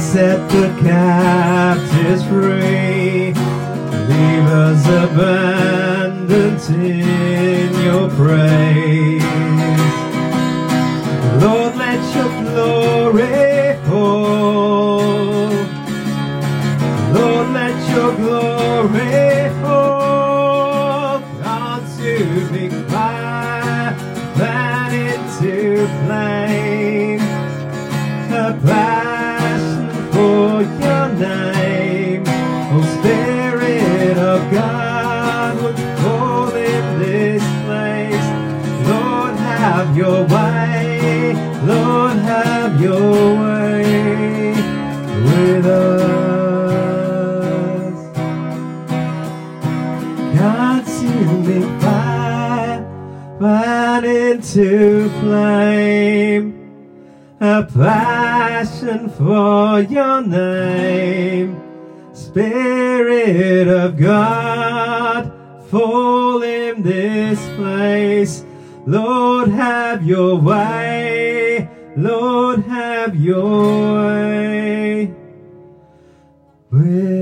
set the captives free. Leave us abandoned in your praise. Lord, let your glory your way. Lord, have your way with us. Consuming fire, fan into flame. A passion for your name. Spirit of God, fall in this place. Lord, have your way. Lord, have your way with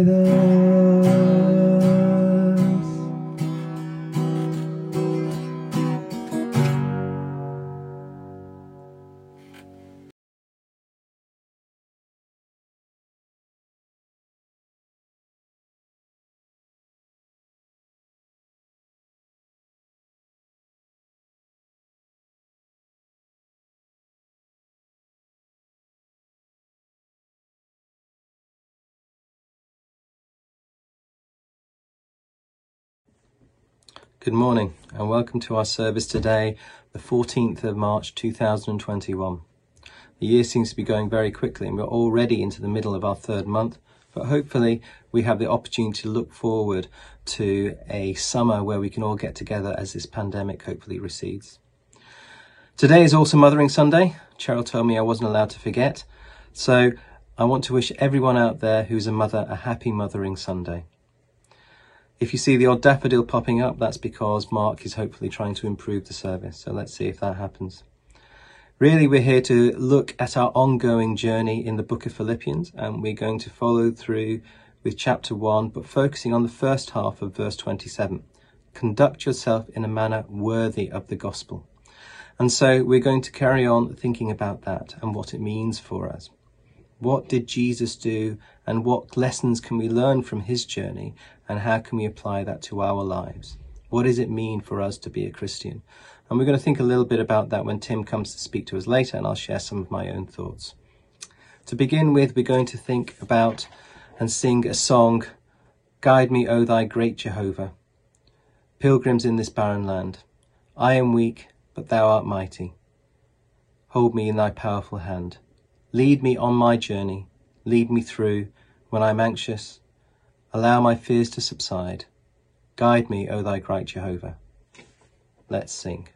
Good morning and welcome to our service today, the 14th of March 2021. The year seems to be going very quickly and we're already into the middle of our third month, but hopefully we have the opportunity to look forward to a summer where we can all get together as this pandemic hopefully recedes. Today is also Mothering Sunday. Cheryl told me I wasn't allowed to forget. So I want to wish everyone out there who's a mother a happy Mothering Sunday. If you see the odd daffodil popping up, that's because Mark is hopefully trying to improve the service. So let's see if that happens. Really, we're here to look at our ongoing journey in the book of Philippians, and we're going to follow through with chapter 1, but focusing on the first half of verse 27. Conduct yourself in a manner worthy of the gospel. And so we're going to carry on thinking about that and what it means for us. What did Jesus do and what lessons can we learn from his journey and how can we apply that to our lives? What does it mean for us to be a Christian? And we're going to think a little bit about that when Tim comes to speak to us later and I'll share some of my own thoughts. To begin with, we're going to think about and sing a song, Guide Me, O Thy Great Jehovah. Pilgrims in this barren land, I am weak, but Thou art mighty. Hold me in Thy powerful hand. Lead me on my journey. Lead me through when I'm anxious. Allow my fears to subside. Guide me, O Thy great Jehovah. Let's sing.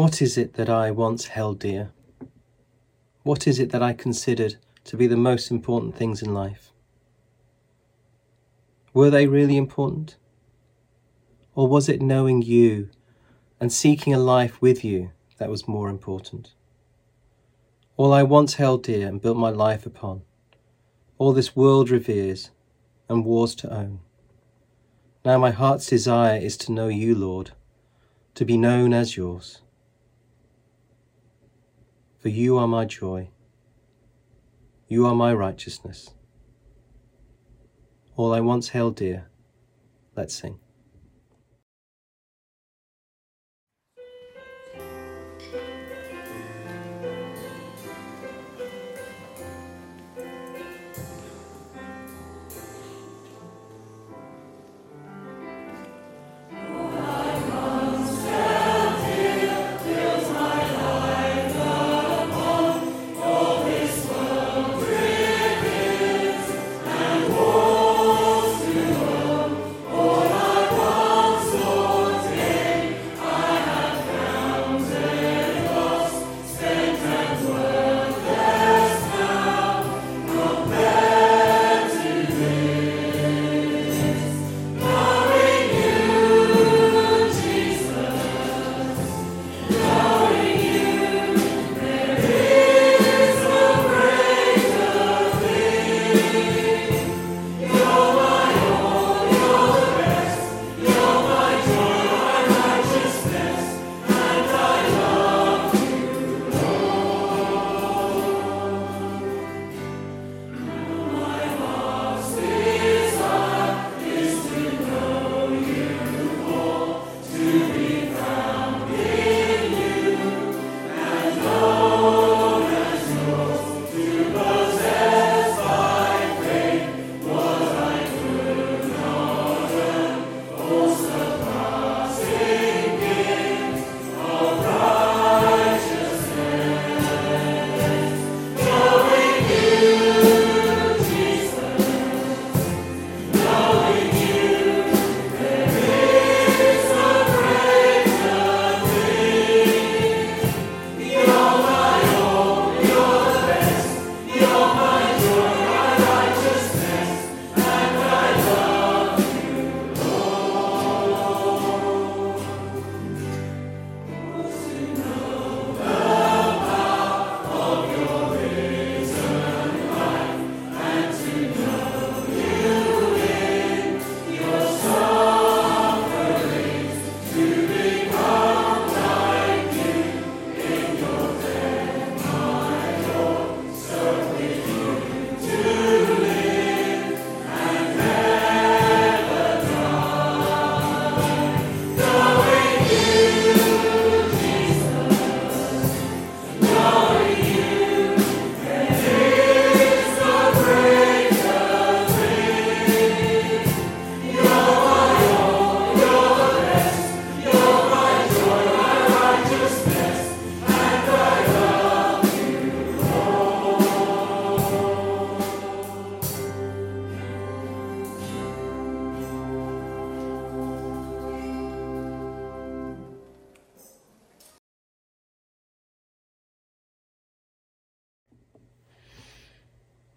What is it that I once held dear? What is it that I considered to be the most important things in life? Were they really important? Or was it knowing you and seeking a life with you that was more important? All I once held dear and built my life upon, all this world reveres and wars to own. Now my heart's desire is to know you, Lord, to be known as yours. For you are my joy, you are my righteousness. All I once held dear, let's sing.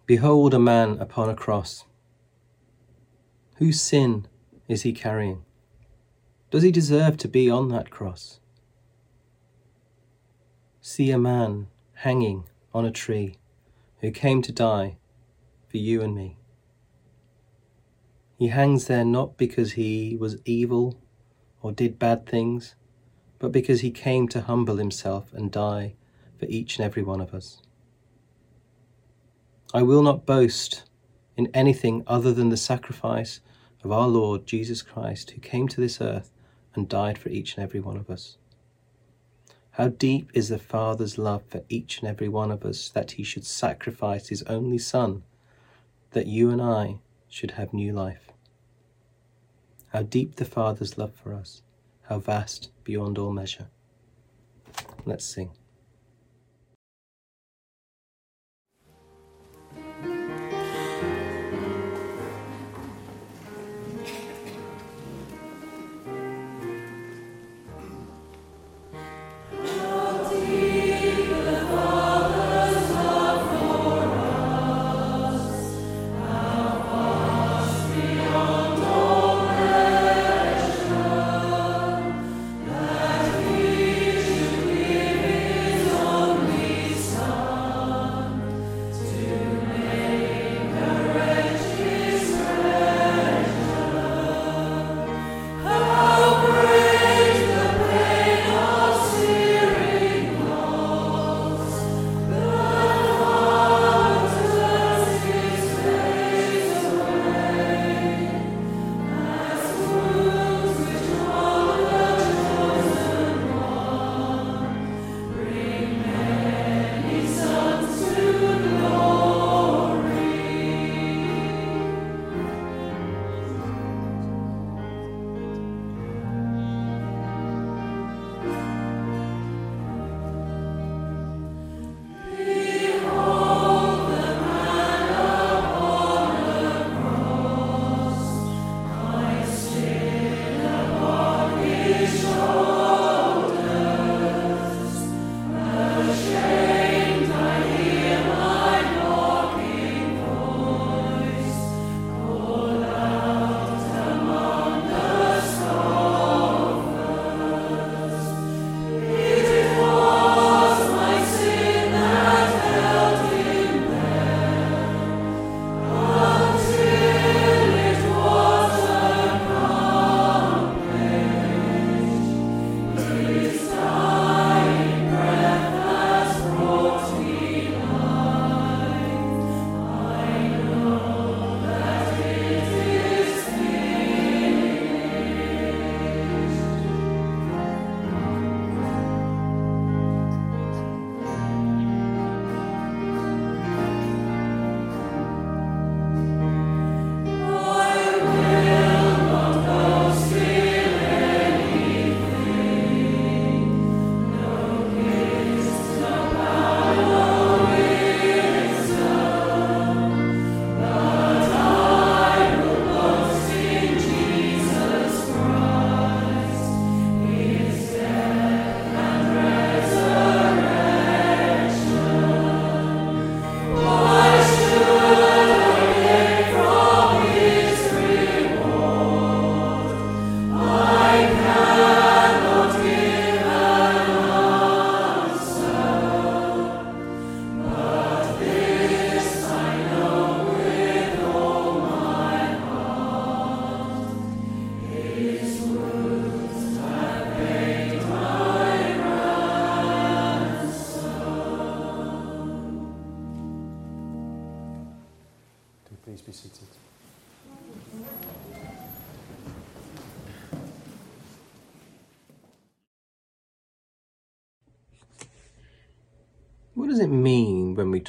Behold a man upon a cross. Whose sin is he carrying? Does he deserve to be on that cross? See a man hanging on a tree who came to die for you and me. He hangs there not because he was evil or did bad things, but because he came to humble himself and die for each and every one of us. I will not boast in anything other than the sacrifice of our Lord Jesus Christ, who came to this earth and died for each and every one of us. How deep is the Father's love for each and every one of us that he should sacrifice his only Son, that you and I should have new life. How deep the Father's love for us, how vast beyond all measure. Let's sing.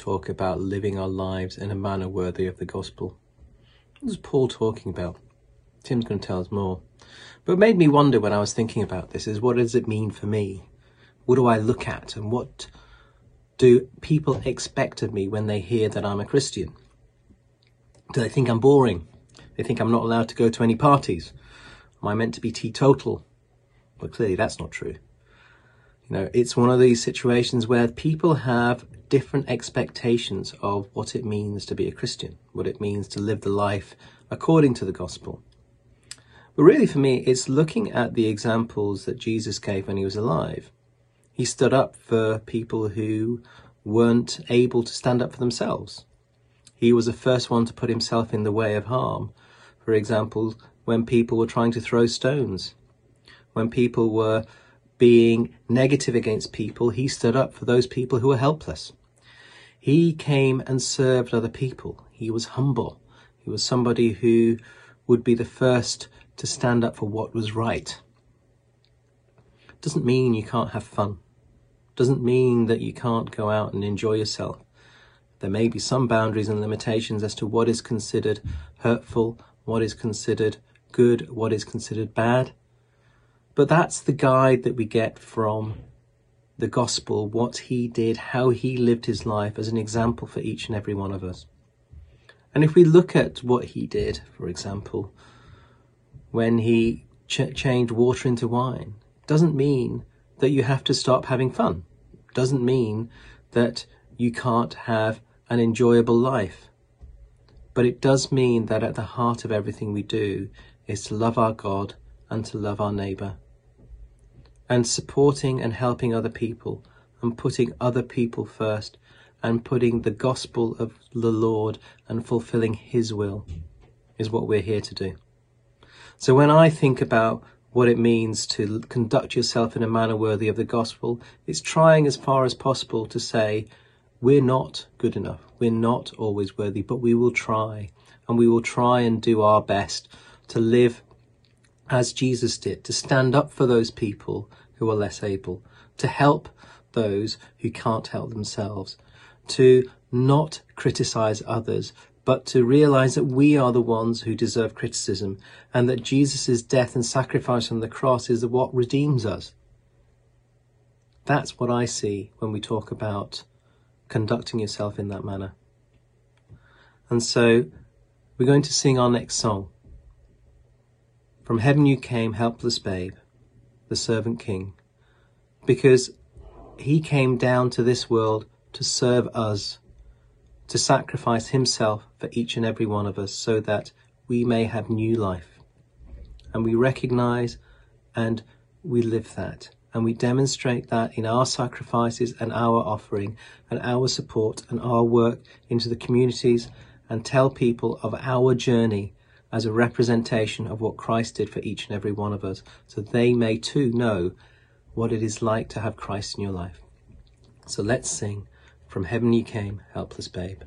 Talk about living our lives in a manner worthy of the gospel? What is Paul talking about? Tim's going to tell us more. But what made me wonder when I was thinking about this is what does it mean for me? What do I look at and what do people expect of me when they hear that I'm a Christian? Do they think I'm boring? They think I'm not allowed to go to any parties? Am I meant to be teetotal? Well, clearly that's not true. You know, it's one of these situations where people have different expectations of what it means to be a Christian, what it means to live the life according to the gospel. But really, for me, it's looking at the examples that Jesus gave when he was alive. He stood up for people who weren't able to stand up for themselves. He was the first one to put himself in the way of harm. For example, when people were trying to throw stones, when people were being negative against people, he stood up for those people who were helpless. He came and served other people. He was humble. He was somebody who would be the first to stand up for what was right. Doesn't mean you can't have fun. Doesn't mean that you can't go out and enjoy yourself. There may be some boundaries and limitations as to what is considered hurtful, what is considered good, what is considered bad. But that's the guide that we get from the gospel, what he did, how he lived his life as an example for each and every one of us. And if we look at what he did, for example, when he ch- changed water into wine, doesn't mean that you have to stop having fun. Doesn't mean that you can't have an enjoyable life. But it does mean that at the heart of everything we do is to love our God and to love our neighbour and supporting and helping other people and putting other people first and putting the gospel of the Lord and fulfilling His will is what we're here to do. So when I think about what it means to conduct yourself in a manner worthy of the gospel, it's trying as far as possible to say, we're not good enough. We're not always worthy, but we will try and we will try and do our best to live as Jesus did, to stand up for those people who are less able, to help those who can't help themselves, to not criticize others, but to realize that we are the ones who deserve criticism and that Jesus' death and sacrifice on the cross is what redeems us. That's what I see when we talk about conducting yourself in that manner. And so we're going to sing our next song. From heaven you came, helpless babe, the servant king, because he came down to this world to serve us, to sacrifice himself for each and every one of us so that we may have new life. And we recognize and we live that. And we demonstrate that in our sacrifices and our offering and our support and our work into the communities and tell people of our journey as a representation of what Christ did for each and every one of us, so they may too know what it is like to have Christ in your life. So let's sing, From Heaven You Came, Helpless Babe.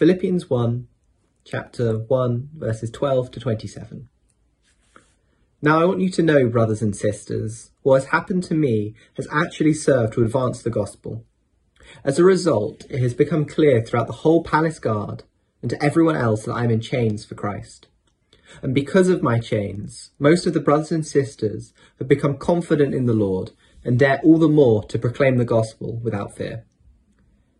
Philippians 1, chapter 1, verses 12 to 27. Now I want you to know, brothers and sisters, what has happened to me has actually served to advance the gospel. As a result, it has become clear throughout the whole palace guard and to everyone else that I am in chains for Christ. And because of my chains, most of the brothers and sisters have become confident in the Lord and dare all the more to proclaim the gospel without fear.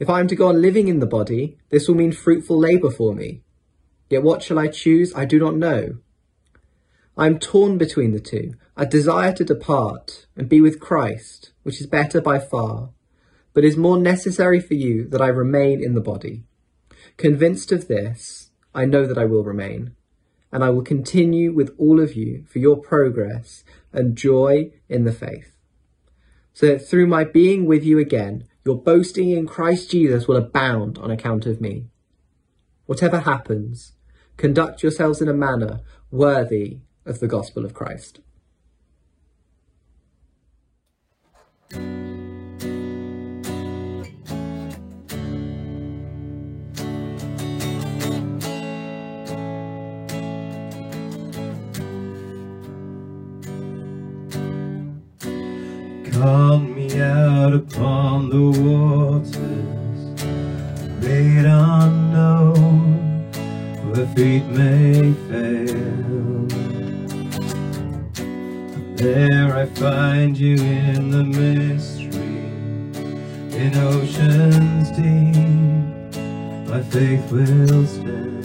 If I am to go on living in the body, this will mean fruitful labour for me. Yet what shall I choose? I do not know. I am torn between the two. I desire to depart and be with Christ, which is better by far, but is more necessary for you that I remain in the body. Convinced of this, I know that I will remain, and I will continue with all of you for your progress and joy in the faith, so that through my being with you again, your boasting in Christ Jesus will abound on account of me. Whatever happens, conduct yourselves in a manner worthy of the gospel of Christ. Call me out upon the waters, great unknown, where feet may fail. There I find you in the mystery, in oceans deep, my faith will stand.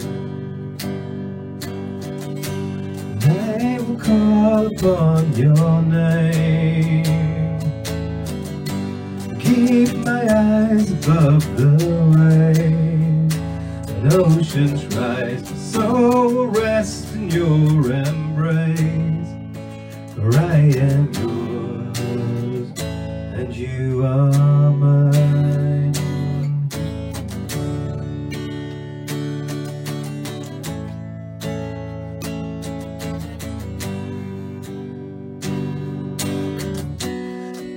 They will call upon your name. Keep my eyes above the waves, and oceans rise. Will rest in your embrace, for I am yours, and you are mine.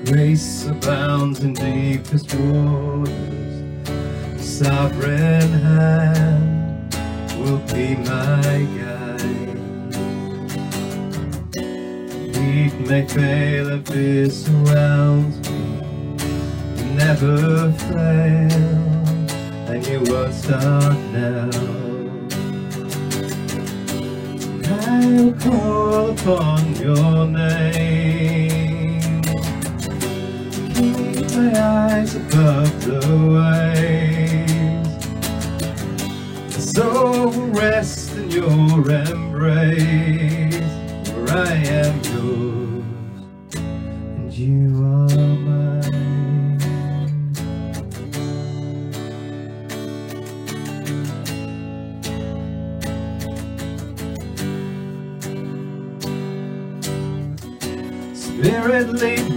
Grace abounds in deepest waters. Sovereign hand will be my guide. Weak may fail and fear surrounds me. Never fail, and you won't start now. I will call upon your name. My eyes above the waves. Will rest in your embrace, for I am yours, and you are mine. Spirit, lead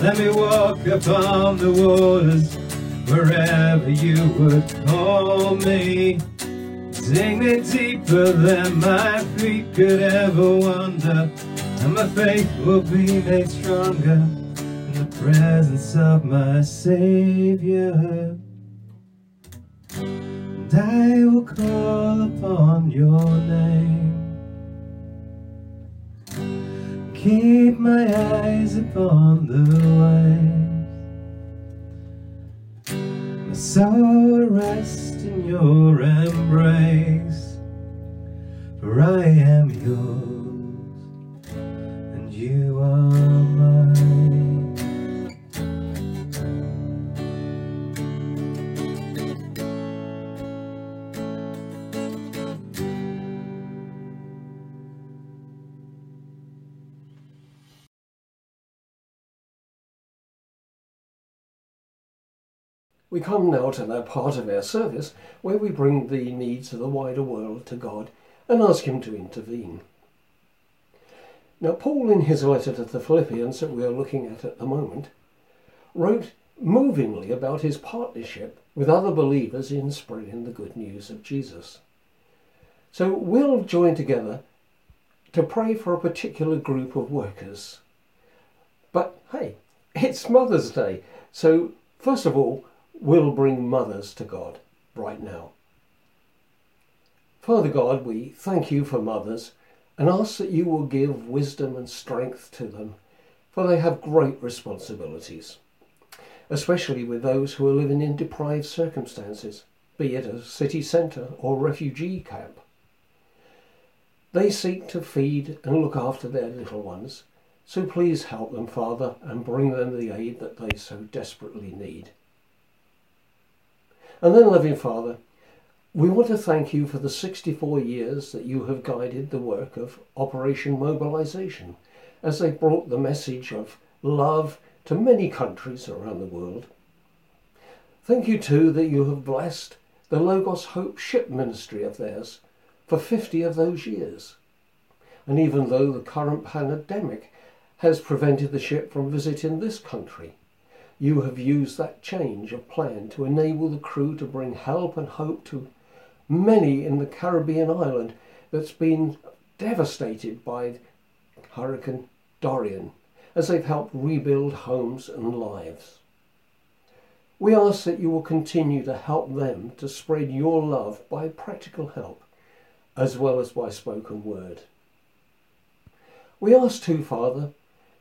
Let me walk upon the waters wherever you would call me. Take me deeper than my feet could ever wander, and my faith will be made stronger in the presence of my Savior. And I will call upon your name. Keep my eyes upon the waves. My soul rests in your embrace. For I am yours, and you are mine. We come now to that part of our service where we bring the needs of the wider world to God and ask Him to intervene. Now, Paul, in his letter to the Philippians that we are looking at at the moment, wrote movingly about his partnership with other believers in spreading the good news of Jesus. So we'll join together to pray for a particular group of workers. But hey, it's Mother's Day, so first of all, we'll bring mothers to God right now. Father God, we thank you for mothers and ask that you will give wisdom and strength to them, for they have great responsibilities, especially with those who are living in deprived circumstances, be it a city centre or refugee camp. They seek to feed and look after their little ones, so please help them, Father, and bring them the aid that they so desperately need. And then, loving Father, we want to thank you for the 64 years that you have guided the work of Operation Mobilization as they brought the message of love to many countries around the world. Thank you too that you have blessed the Logos Hope ship ministry of theirs for 50 of those years. And even though the current pandemic has prevented the ship from visiting this country, you have used that change of plan to enable the crew to bring help and hope to many in the Caribbean island that's been devastated by Hurricane Dorian as they've helped rebuild homes and lives. We ask that you will continue to help them to spread your love by practical help as well as by spoken word. We ask too, Father,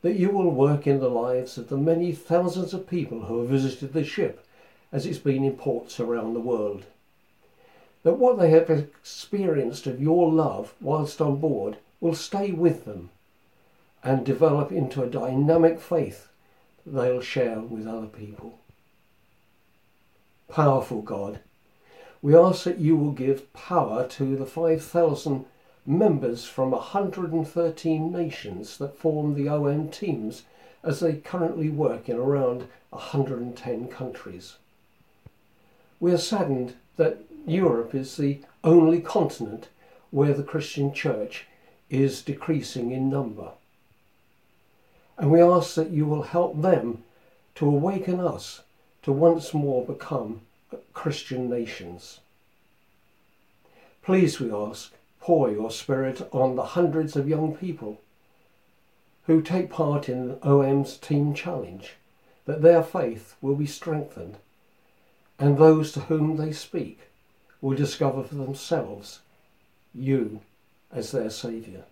that you will work in the lives of the many thousands of people who have visited the ship as it's been in ports around the world. That what they have experienced of your love whilst on board will stay with them and develop into a dynamic faith that they'll share with other people. Powerful God, we ask that you will give power to the 5,000 members from 113 nations that form the OM teams as they currently work in around 110 countries. We are saddened that Europe is the only continent where the Christian church is decreasing in number. And we ask that you will help them to awaken us to once more become Christian nations. Please, we ask, pour your spirit on the hundreds of young people who take part in OM's Team Challenge, that their faith will be strengthened, and those to whom they speak will discover for themselves you as their Saviour.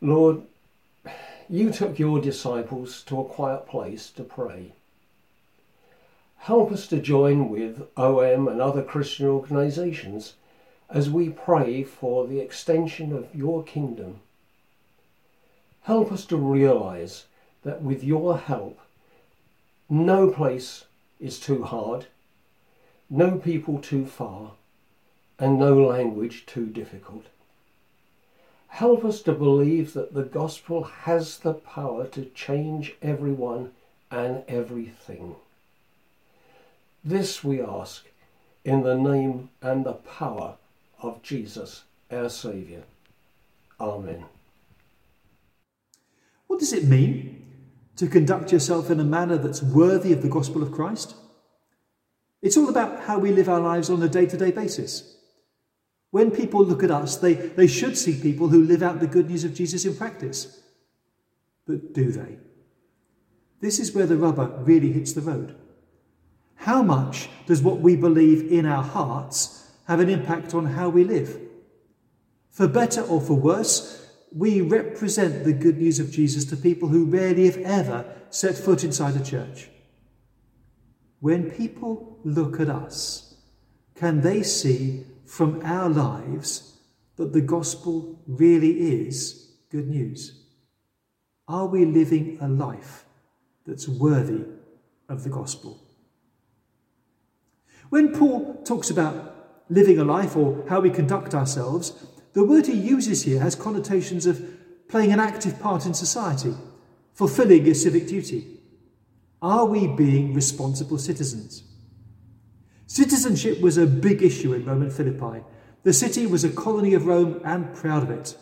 Lord, you took your disciples to a quiet place to pray. Help us to join with OM and other Christian organisations as we pray for the extension of your kingdom. Help us to realize that with your help, no place is too hard, no people too far, and no language too difficult. Help us to believe that the gospel has the power to change everyone and everything. This we ask in the name and the power of Jesus, our Saviour. Amen. What does it mean to conduct yourself in a manner that's worthy of the gospel of Christ? It's all about how we live our lives on a day to day basis. When people look at us, they, they should see people who live out the good news of Jesus in practice. But do they? This is where the rubber really hits the road. How much does what we believe in our hearts have an impact on how we live? For better or for worse, we represent the good news of Jesus to people who rarely, if ever, set foot inside a church. When people look at us, can they see from our lives that the gospel really is good news? Are we living a life that's worthy of the gospel? When Paul talks about living a life or how we conduct ourselves, the word he uses here has connotations of playing an active part in society, fulfilling a civic duty. Are we being responsible citizens? Citizenship was a big issue in Roman Philippi. The city was a colony of Rome and proud of it.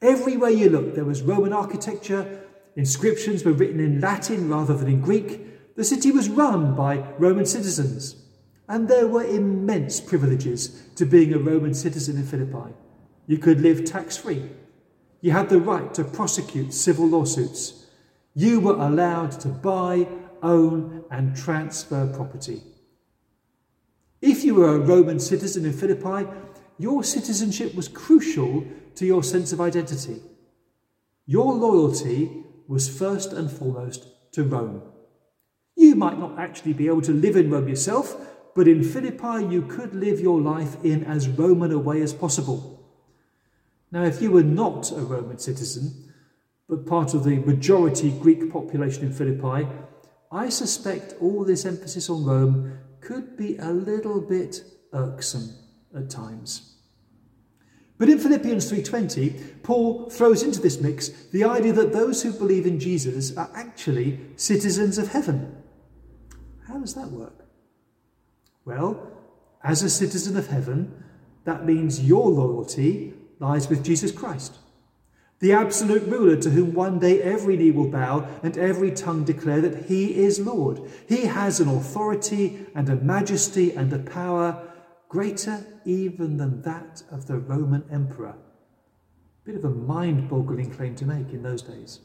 Everywhere you looked, there was Roman architecture, inscriptions were written in Latin rather than in Greek. The city was run by Roman citizens, and there were immense privileges to being a Roman citizen in Philippi. You could live tax free. You had the right to prosecute civil lawsuits. You were allowed to buy, own, and transfer property. If you were a Roman citizen in Philippi, your citizenship was crucial to your sense of identity. Your loyalty was first and foremost to Rome. You might not actually be able to live in Rome yourself, but in Philippi you could live your life in as Roman a way as possible. Now, if you were not a Roman citizen, but part of the majority Greek population in Philippi, I suspect all this emphasis on Rome could be a little bit irksome at times. But in Philippians 3:20, Paul throws into this mix the idea that those who believe in Jesus are actually citizens of heaven. How does that work? Well, as a citizen of heaven, that means your loyalty lies with Jesus Christ, the absolute ruler to whom one day every knee will bow and every tongue declare that he is Lord. He has an authority and a majesty and a power greater even than that of the Roman emperor. Bit of a mind boggling claim to make in those days.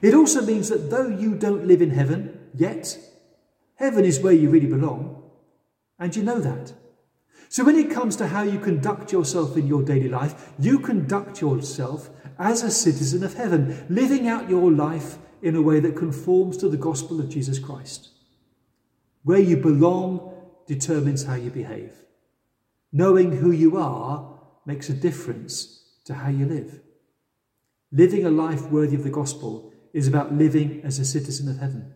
It also means that though you don't live in heaven yet, heaven is where you really belong, and you know that. So, when it comes to how you conduct yourself in your daily life, you conduct yourself as a citizen of heaven, living out your life in a way that conforms to the gospel of Jesus Christ. Where you belong determines how you behave. Knowing who you are makes a difference to how you live. Living a life worthy of the gospel is about living as a citizen of heaven.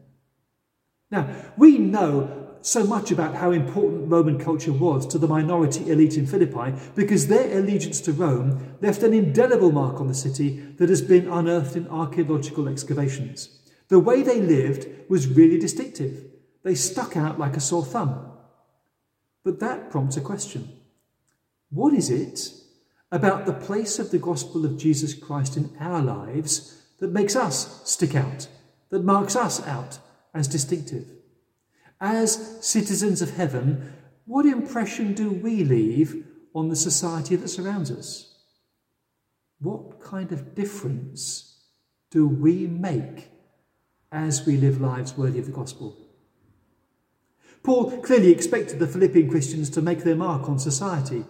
Now, we know so much about how important Roman culture was to the minority elite in Philippi because their allegiance to Rome left an indelible mark on the city that has been unearthed in archaeological excavations. The way they lived was really distinctive. They stuck out like a sore thumb. But that prompts a question What is it about the place of the gospel of Jesus Christ in our lives that makes us stick out, that marks us out as distinctive? as citizens of heaven, what impression do we leave on the society that surrounds us? What kind of difference do we make as we live lives worthy of the gospel? Paul clearly expected the Philippian Christians to make their mark on society.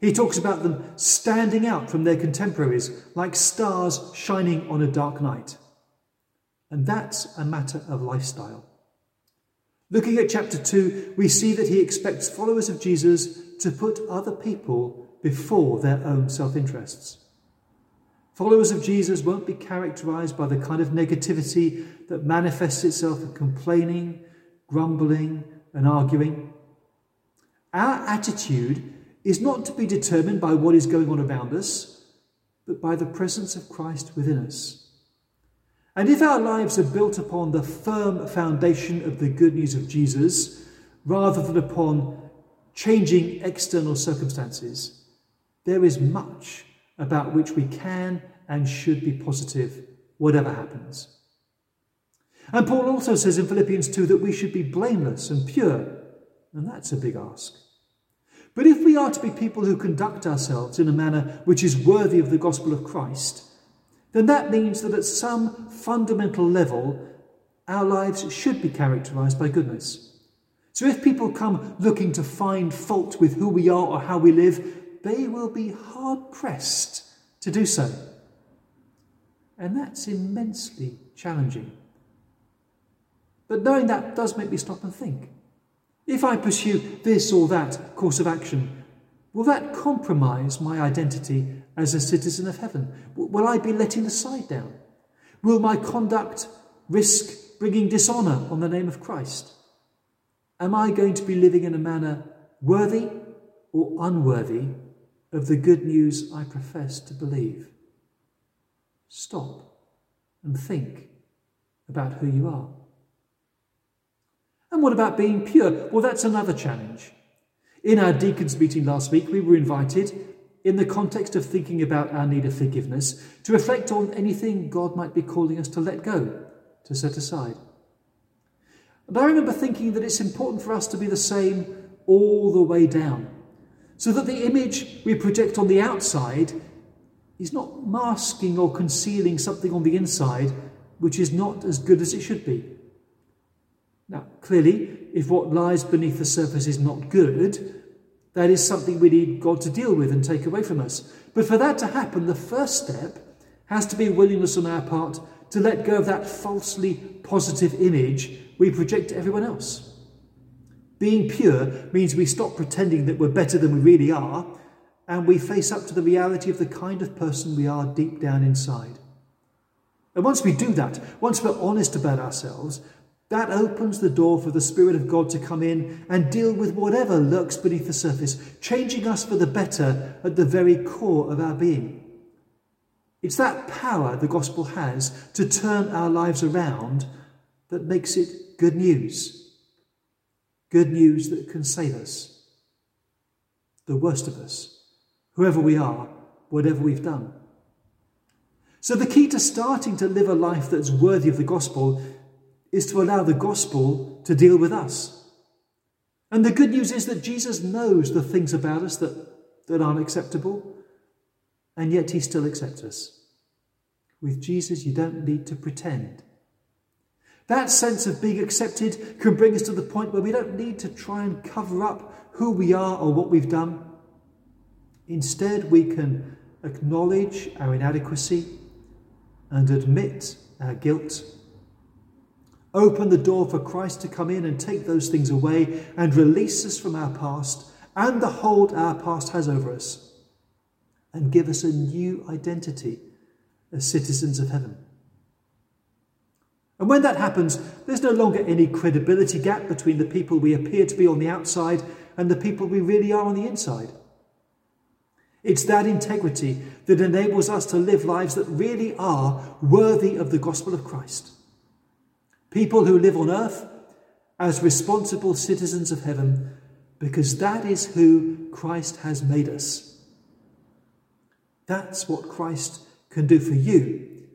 He talks about them standing out from their contemporaries like stars shining on a dark night. And that's a matter of lifestyle. Looking at chapter 2, we see that he expects followers of Jesus to put other people before their own self interests. Followers of Jesus won't be characterized by the kind of negativity that manifests itself in complaining, grumbling, and arguing. Our attitude is not to be determined by what is going on around us, but by the presence of Christ within us. And if our lives are built upon the firm foundation of the good news of Jesus, rather than upon changing external circumstances, there is much about which we can and should be positive, whatever happens. And Paul also says in Philippians 2 that we should be blameless and pure, And that's a big ask. But if we are to be people who conduct ourselves in a manner which is worthy of the gospel of Christ, then that means that at some fundamental level, our lives should be characterized by goodness. So if people come looking to find fault with who we are or how we live, they will be hard pressed to do so. And that's immensely challenging. But knowing that does make me stop and think. If I pursue this or that course of action, will that compromise my identity as a citizen of heaven? Will I be letting the side down? Will my conduct risk bringing dishonour on the name of Christ? Am I going to be living in a manner worthy or unworthy of the good news I profess to believe? Stop and think about who you are. And what about being pure? Well, that's another challenge. In our deacons meeting last week, we were invited, in the context of thinking about our need of forgiveness, to reflect on anything God might be calling us to let go, to set aside. And I remember thinking that it's important for us to be the same all the way down, so that the image we project on the outside is not masking or concealing something on the inside which is not as good as it should be. Now, clearly, if what lies beneath the surface is not good, that is something we need God to deal with and take away from us. But for that to happen, the first step has to be willingness on our part to let go of that falsely positive image we project to everyone else. Being pure means we stop pretending that we're better than we really are and we face up to the reality of the kind of person we are deep down inside. And once we do that, once we're honest about ourselves, that opens the door for the Spirit of God to come in and deal with whatever lurks beneath the surface, changing us for the better at the very core of our being. It's that power the gospel has to turn our lives around that makes it good news. Good news that can save us. The worst of us, whoever we are, whatever we've done. So, the key to starting to live a life that's worthy of the gospel is to allow the gospel to deal with us. And the good news is that Jesus knows the things about us that, that aren't acceptable, and yet he still accepts us. With Jesus, you don't need to pretend. That sense of being accepted can bring us to the point where we don't need to try and cover up who we are or what we've done. Instead, we can acknowledge our inadequacy and admit our guilt Open the door for Christ to come in and take those things away and release us from our past and the hold our past has over us and give us a new identity as citizens of heaven. And when that happens, there's no longer any credibility gap between the people we appear to be on the outside and the people we really are on the inside. It's that integrity that enables us to live lives that really are worthy of the gospel of Christ. People who live on earth as responsible citizens of heaven, because that is who Christ has made us. That's what Christ can do for you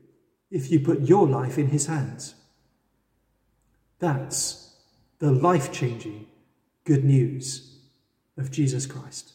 if you put your life in his hands. That's the life changing good news of Jesus Christ.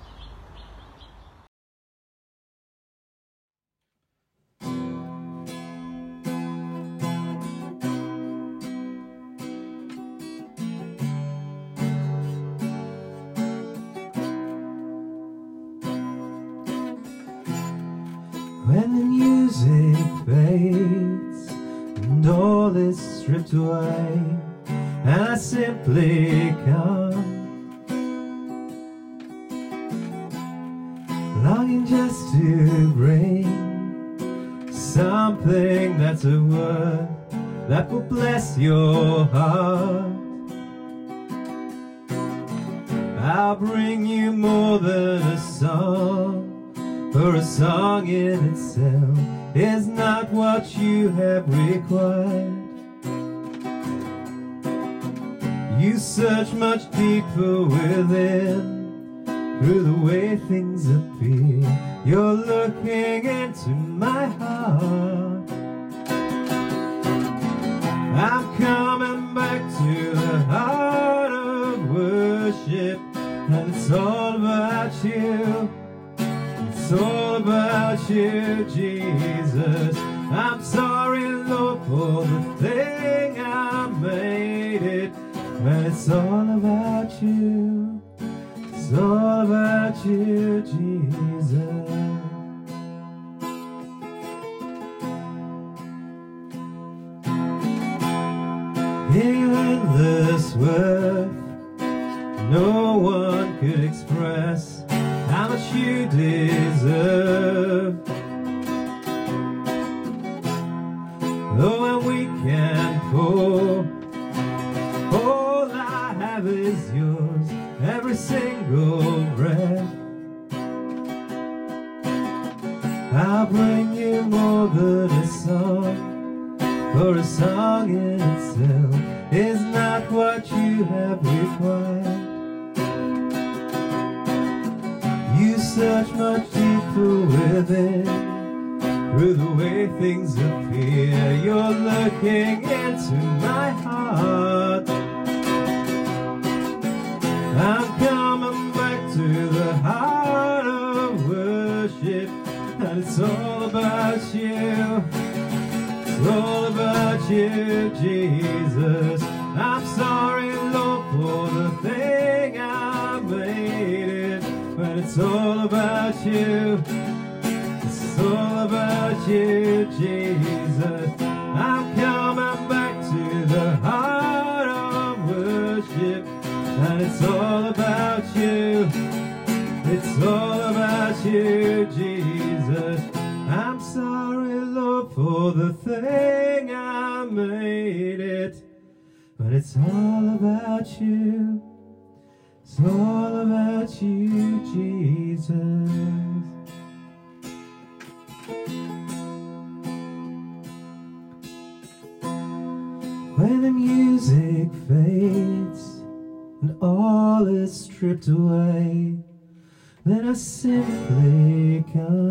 Fades and all is stripped away, and I simply come, longing just to bring something that's a word that will bless your heart. I'll bring you more than a song. For a song in itself is not what you have required. You search much deeper within through the way things appear. You're looking into my heart. I'm coming back to the heart of worship, and it's all about you. It's all about you, Jesus. I'm sorry, Lord, for the thing I made it. But it's all about you. It's all about you, Jesus. In your endless worth, no one could express you deserve. Though when we can pour, all I have is yours, every single breath. I'll bring you more than a song, for a song in through the way things appear. You're looking into my heart. I'm coming back to the heart of worship, and it's all about you. It's all about you, Jesus. I'm sorry, Lord, for the thing I made it. But it's all about you. You, Jesus. I'm coming back to the heart of worship. And it's all about you. It's all about you, Jesus. I'm sorry, Lord, for the thing I made it. But it's all about you. It's all about you, Jesus. Fades and all is stripped away, then I simply come